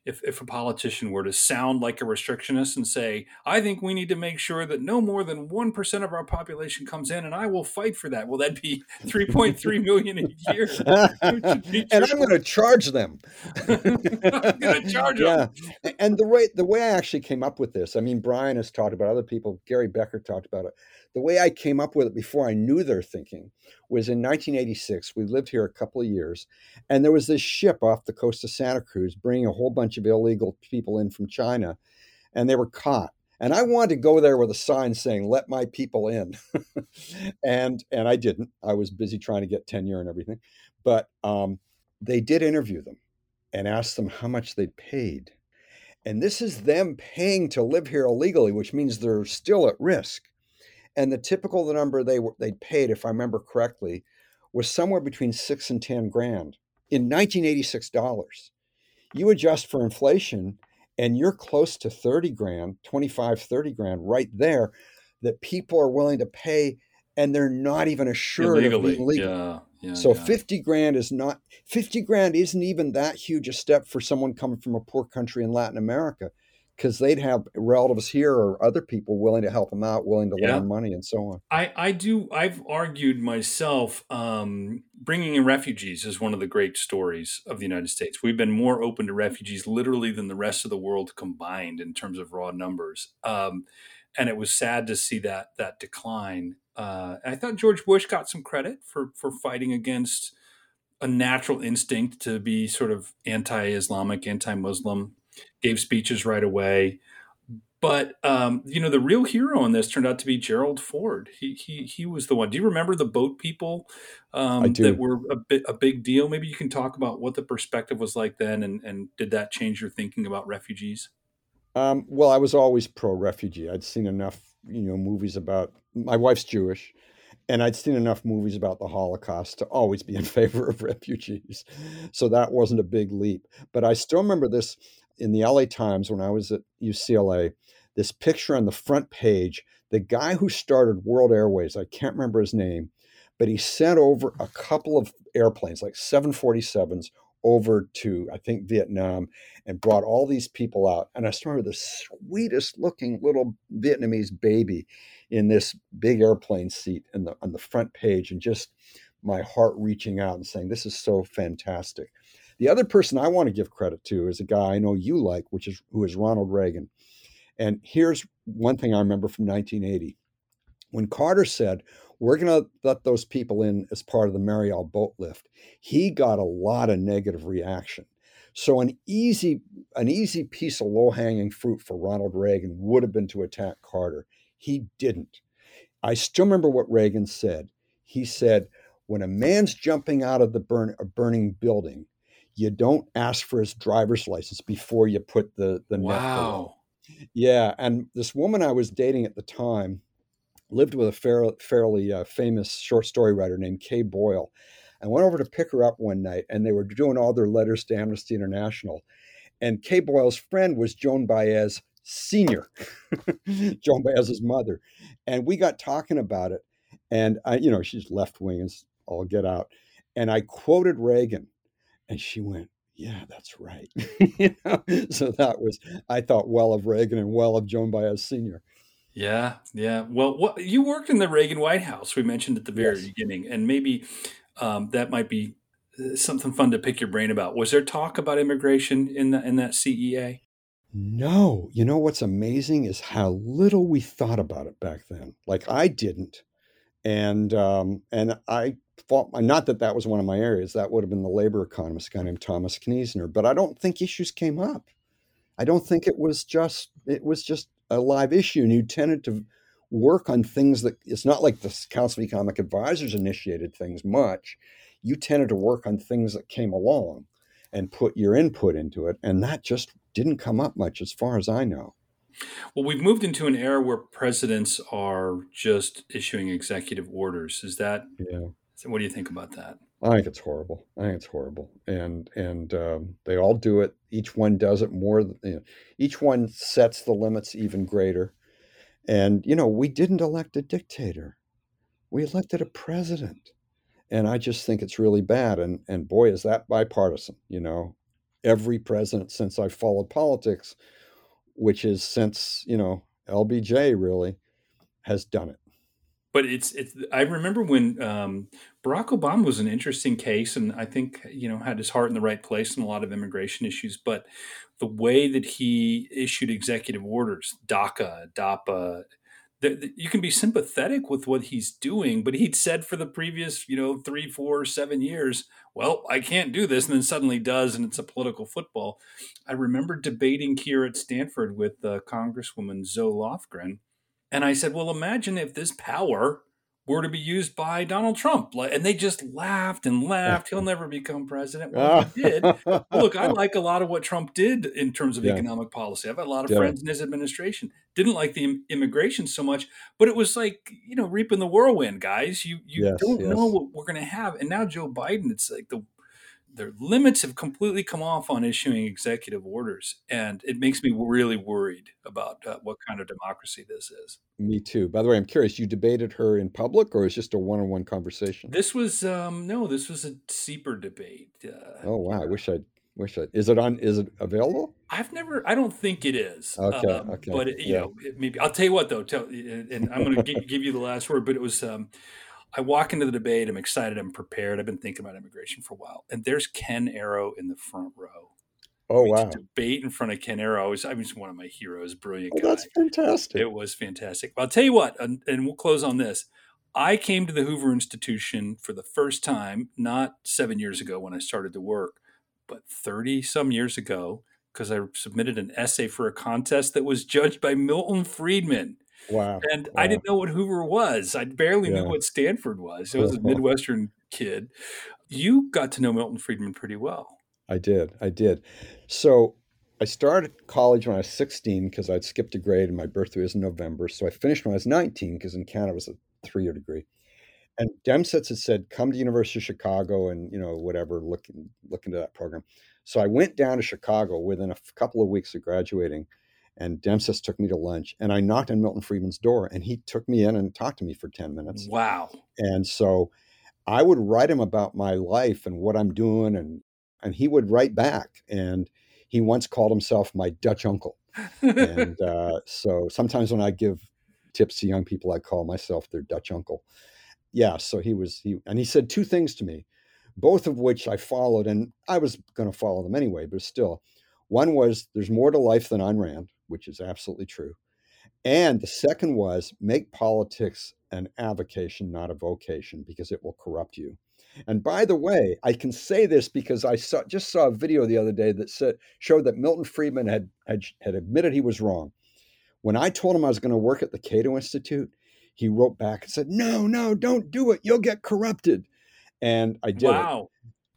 if, if a politician were to sound like a restrictionist and say, I think we need to make sure that no more than 1% of our population comes in and I will fight for that. Well, that'd be 3.3 million a year. and I'm going to charge them. I'm going to charge them. And the way, the way I actually came up with this, I mean, Bryan has talked about other people, Gary Becker talked about it. The way I came up with it before I knew their thinking was in 1986. We lived here a couple of years, and there was this ship off the coast of Santa Cruz bringing a whole bunch of illegal people in from China, and they were caught. And I wanted to go there with a sign saying "Let my people in," and and I didn't. I was busy trying to get tenure and everything, but um, they did interview them and asked them how much they paid. And this is them paying to live here illegally, which means they're still at risk and the typical number they they paid, if I remember correctly, was somewhere between six and ten grand in 1986 dollars. You adjust for inflation, and you're close to 30 grand, 25, 30 grand right there that people are willing to pay, and they're not even assured Illegally. of being legal. Yeah. Yeah, so yeah. 50 grand is not 50 grand isn't even that huge a step for someone coming from a poor country in Latin America because they'd have relatives here or other people willing to help them out, willing to yeah. lend money, and so on. I, I do. I've argued myself. Um, bringing in refugees is one of the great stories of the United States. We've been more open to refugees literally than the rest of the world combined in terms of raw numbers. Um, and it was sad to see that that decline. Uh, I thought George Bush got some credit for for fighting against a natural instinct to be sort of anti-Islamic, anti-Muslim gave speeches right away. But um, you know, the real hero in this turned out to be Gerald Ford. He he he was the one. Do you remember the boat people um, that were a bit a big deal? Maybe you can talk about what the perspective was like then, and and did that change your thinking about refugees? Um, well, I was always pro refugee. I'd seen enough, you know, movies about. My wife's Jewish, and I'd seen enough movies about the Holocaust to always be in favor of refugees. So that wasn't a big leap. But I still remember this in the LA Times when I was at UCLA, this picture on the front page. The guy who started World Airways, I can't remember his name, but he sent over a couple of airplanes, like 747s, over to, I think, Vietnam and brought all these people out. And I remember the sweetest looking little Vietnamese baby in this big airplane seat in the, on the front page and just my heart reaching out and saying, This is so fantastic. The other person I want to give credit to is a guy I know you like, which is who is Ronald Reagan. And here's one thing I remember from 1980. When Carter said, we're going to let those people in as part of the Mariel boat lift, he got a lot of negative reaction. So an easy, an easy piece of low-hanging fruit for Ronald Reagan would have been to attack Carter. He didn't. I still remember what Reagan said. He said, when a man's jumping out of the burn, a burning building, you don't ask for his driver's license before you put the the wow. net. Yeah, and this woman I was dating at the time lived with a fair, fairly uh, famous short story writer named Kay Boyle. I went over to pick her up one night, and they were doing all their letters to Amnesty International. And Kay Boyle's friend was Joan Baez Senior, Joan Baez's mother, and we got talking about it. And I, you know, she's left wing as all get out. And I quoted Reagan and she went, yeah, that's right. you know? So that was, I thought well of Reagan and well of Joan Baez Sr. Yeah, yeah. Well, what, you worked in the Reagan White House, we mentioned at the very yes. beginning, and maybe um, that might be uh, something fun to pick your brain about. Was there talk about immigration in, the, in that CEA? No. You know what's amazing is how little we thought about it back then. Like I didn't. And um, and I thought not that that was one of my areas. That would have been the labor economist a guy named Thomas Kniesner. But I don't think issues came up. I don't think it was just it was just a live issue, and you tended to work on things that it's not like the Council of Economic Advisors initiated things much. You tended to work on things that came along and put your input into it. And that just didn't come up much as far as I know. Well, we've moved into an era where presidents are just issuing executive orders. Is that, yeah. What do you think about that? I think it's horrible. I think it's horrible, and and um, they all do it. Each one does it more. You know, each one sets the limits even greater. And you know, we didn't elect a dictator; we elected a president, and I just think it's really bad. And and boy, is that bipartisan. You know, every president since I followed politics, which is since you know LBJ really, has done it but it's it's i remember when um, barack obama was an interesting case and i think you know had his heart in the right place in a lot of immigration issues but the way that he issued executive orders daca dapa the, the, you can be sympathetic with what he's doing but he'd said for the previous you know three four seven years well i can't do this and then suddenly does and it's a political football. I remember debating here at stanford with uh, congresswoman zoe lofgren and I said, well, imagine if this power were to be used by Donald Trump. And they just laughed and laughed. He'll never become president. Well, he did. Look, I like a lot of what Trump did in terms of yeah. economic policy. I've had a lot of yeah. friends in his administration. Didn't like the immigration so much, but it was like, you know, reaping the whirlwind, guys. You you yes, don't yes. know what we're going to have. And now Joe Biden, it's like the their limits have completely come off on issuing executive orders, and it makes me really worried about uh, what kind of democracy this is. Me too. By the way, I'm curious. You debated her in public, or was just a one-on-one conversation? This was um, no. This was a SIEPR debate. Uh, oh wow! I wish I wish I. Is it on? Is it available? I've never. I don't think it is. Okay. Um, okay. But it, you yeah. know, it maybe I'll tell you what though. Tell, and I'm going to give you the last word. But it was. Um, I walk into the debate. I'm excited. I'm prepared. I've been thinking about immigration for a while. And there's Ken Arrow in the front row. Oh wow! Debate in front of Ken Arrow. I was, one of my heroes. Brilliant. Oh, that's fantastic. It was fantastic. I'll tell you what, and, and we'll close on this. I came to the Hoover Institution for the first time, not seven years ago when I started to work, but 30 some years ago, because I submitted an essay for a contest that was judged by Milton Friedman. Wow. And wow. I didn't know what Hoover was. I barely yeah. knew what Stanford was. I was a Midwestern kid. You got to know Milton Friedman pretty well. I did. I did. So I started college when I was 16 because I'd skipped a grade and my birthday was in November. So I finished when I was 19 because in Canada it was a three year degree. And Demsetz had said, come to University of Chicago and, you know, whatever, look, look into that program. So I went down to Chicago within a couple of weeks of graduating and Demsetz took me to lunch and I knocked on Milton Friedman's door and he took me in and talked to me for 10 minutes. Wow. And so I would write him about my life and what I'm doing and and he would write back and he once called himself my Dutch uncle. and uh, so sometimes when I give tips to young people, I call myself their Dutch uncle. Yeah, so he was he and he said two things to me, both of which I followed, and I was going to follow them anyway, but still. One was there's more to life than Ayn Rand which is absolutely true. And the second was make politics an avocation, not a vocation, because it will corrupt you. And by the way, I can say this because I saw, just saw a video the other day that said showed that Milton Friedman had, had had admitted he was wrong. When I told him I was going to work at the Cato Institute, he wrote back and said, "No, no, don't do it. You'll get corrupted." And I did wow.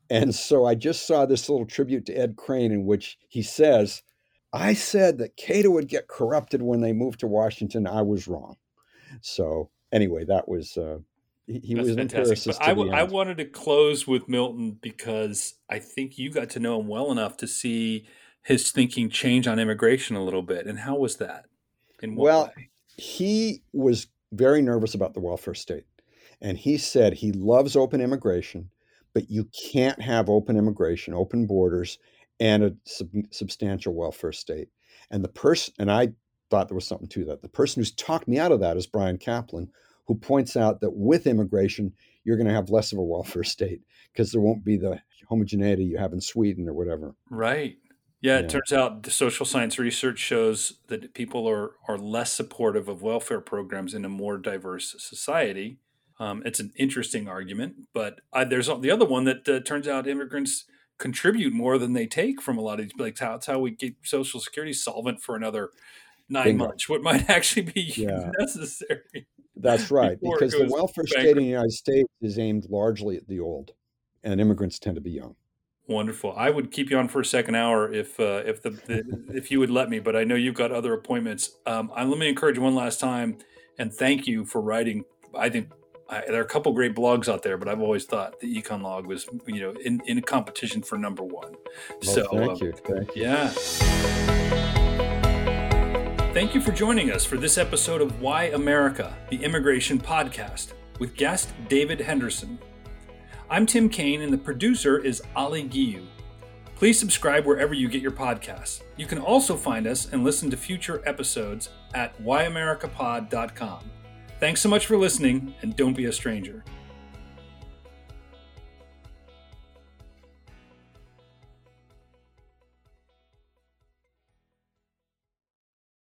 it. And so I just saw this little tribute to Ed Crane in which he says, I said that Cato would get corrupted when they moved to Washington. I was wrong. So anyway, that was uh, he, he was fantastic. But I, w- I wanted to close with Milton because I think you got to know him well enough to see his thinking change on immigration a little bit. And how was that? In well, way? he was very nervous about the welfare state, and he said he loves open immigration, but you can't have open immigration, open borders, and a sub- substantial welfare state. And the person, and I thought there was something to that. The person who's talked me out of that is Bryan Caplan, who points out that with immigration, you're going to have less of a welfare state because there won't be the homogeneity you have in Sweden or whatever. Right. Yeah, it yeah. turns out the social science research shows that people are are less supportive of welfare programs in a more diverse society. Um, it's an interesting argument, but I, there's the other one that uh, turns out immigrants contribute more than they take from a lot of these. Like how, it's how we get Social Security solvent for another nine Bingo. months, what might actually be Yeah. necessary. That's right, because the welfare state in the United States is aimed largely at the old, and immigrants tend to be young. Wonderful. I would keep you on for a second hour if uh, if the, the if you would let me, but I know you've got other appointments. Um, I, let me encourage you one last time and thank you for writing. I think I, there are a couple great blogs out there, but I've always thought the Econ Log was you know in in a competition for number one. Well, so thank um, you. Thank you. Yeah. Thank you for joining us for this episode of Why America, the Immigration Podcast, with guest David Henderson. I'm Tim Kane, and the producer is Ali Giyu. Please subscribe wherever you get your podcasts. You can also find us and listen to future episodes at whyamericapod.com. Thanks so much for listening, and don't be a stranger.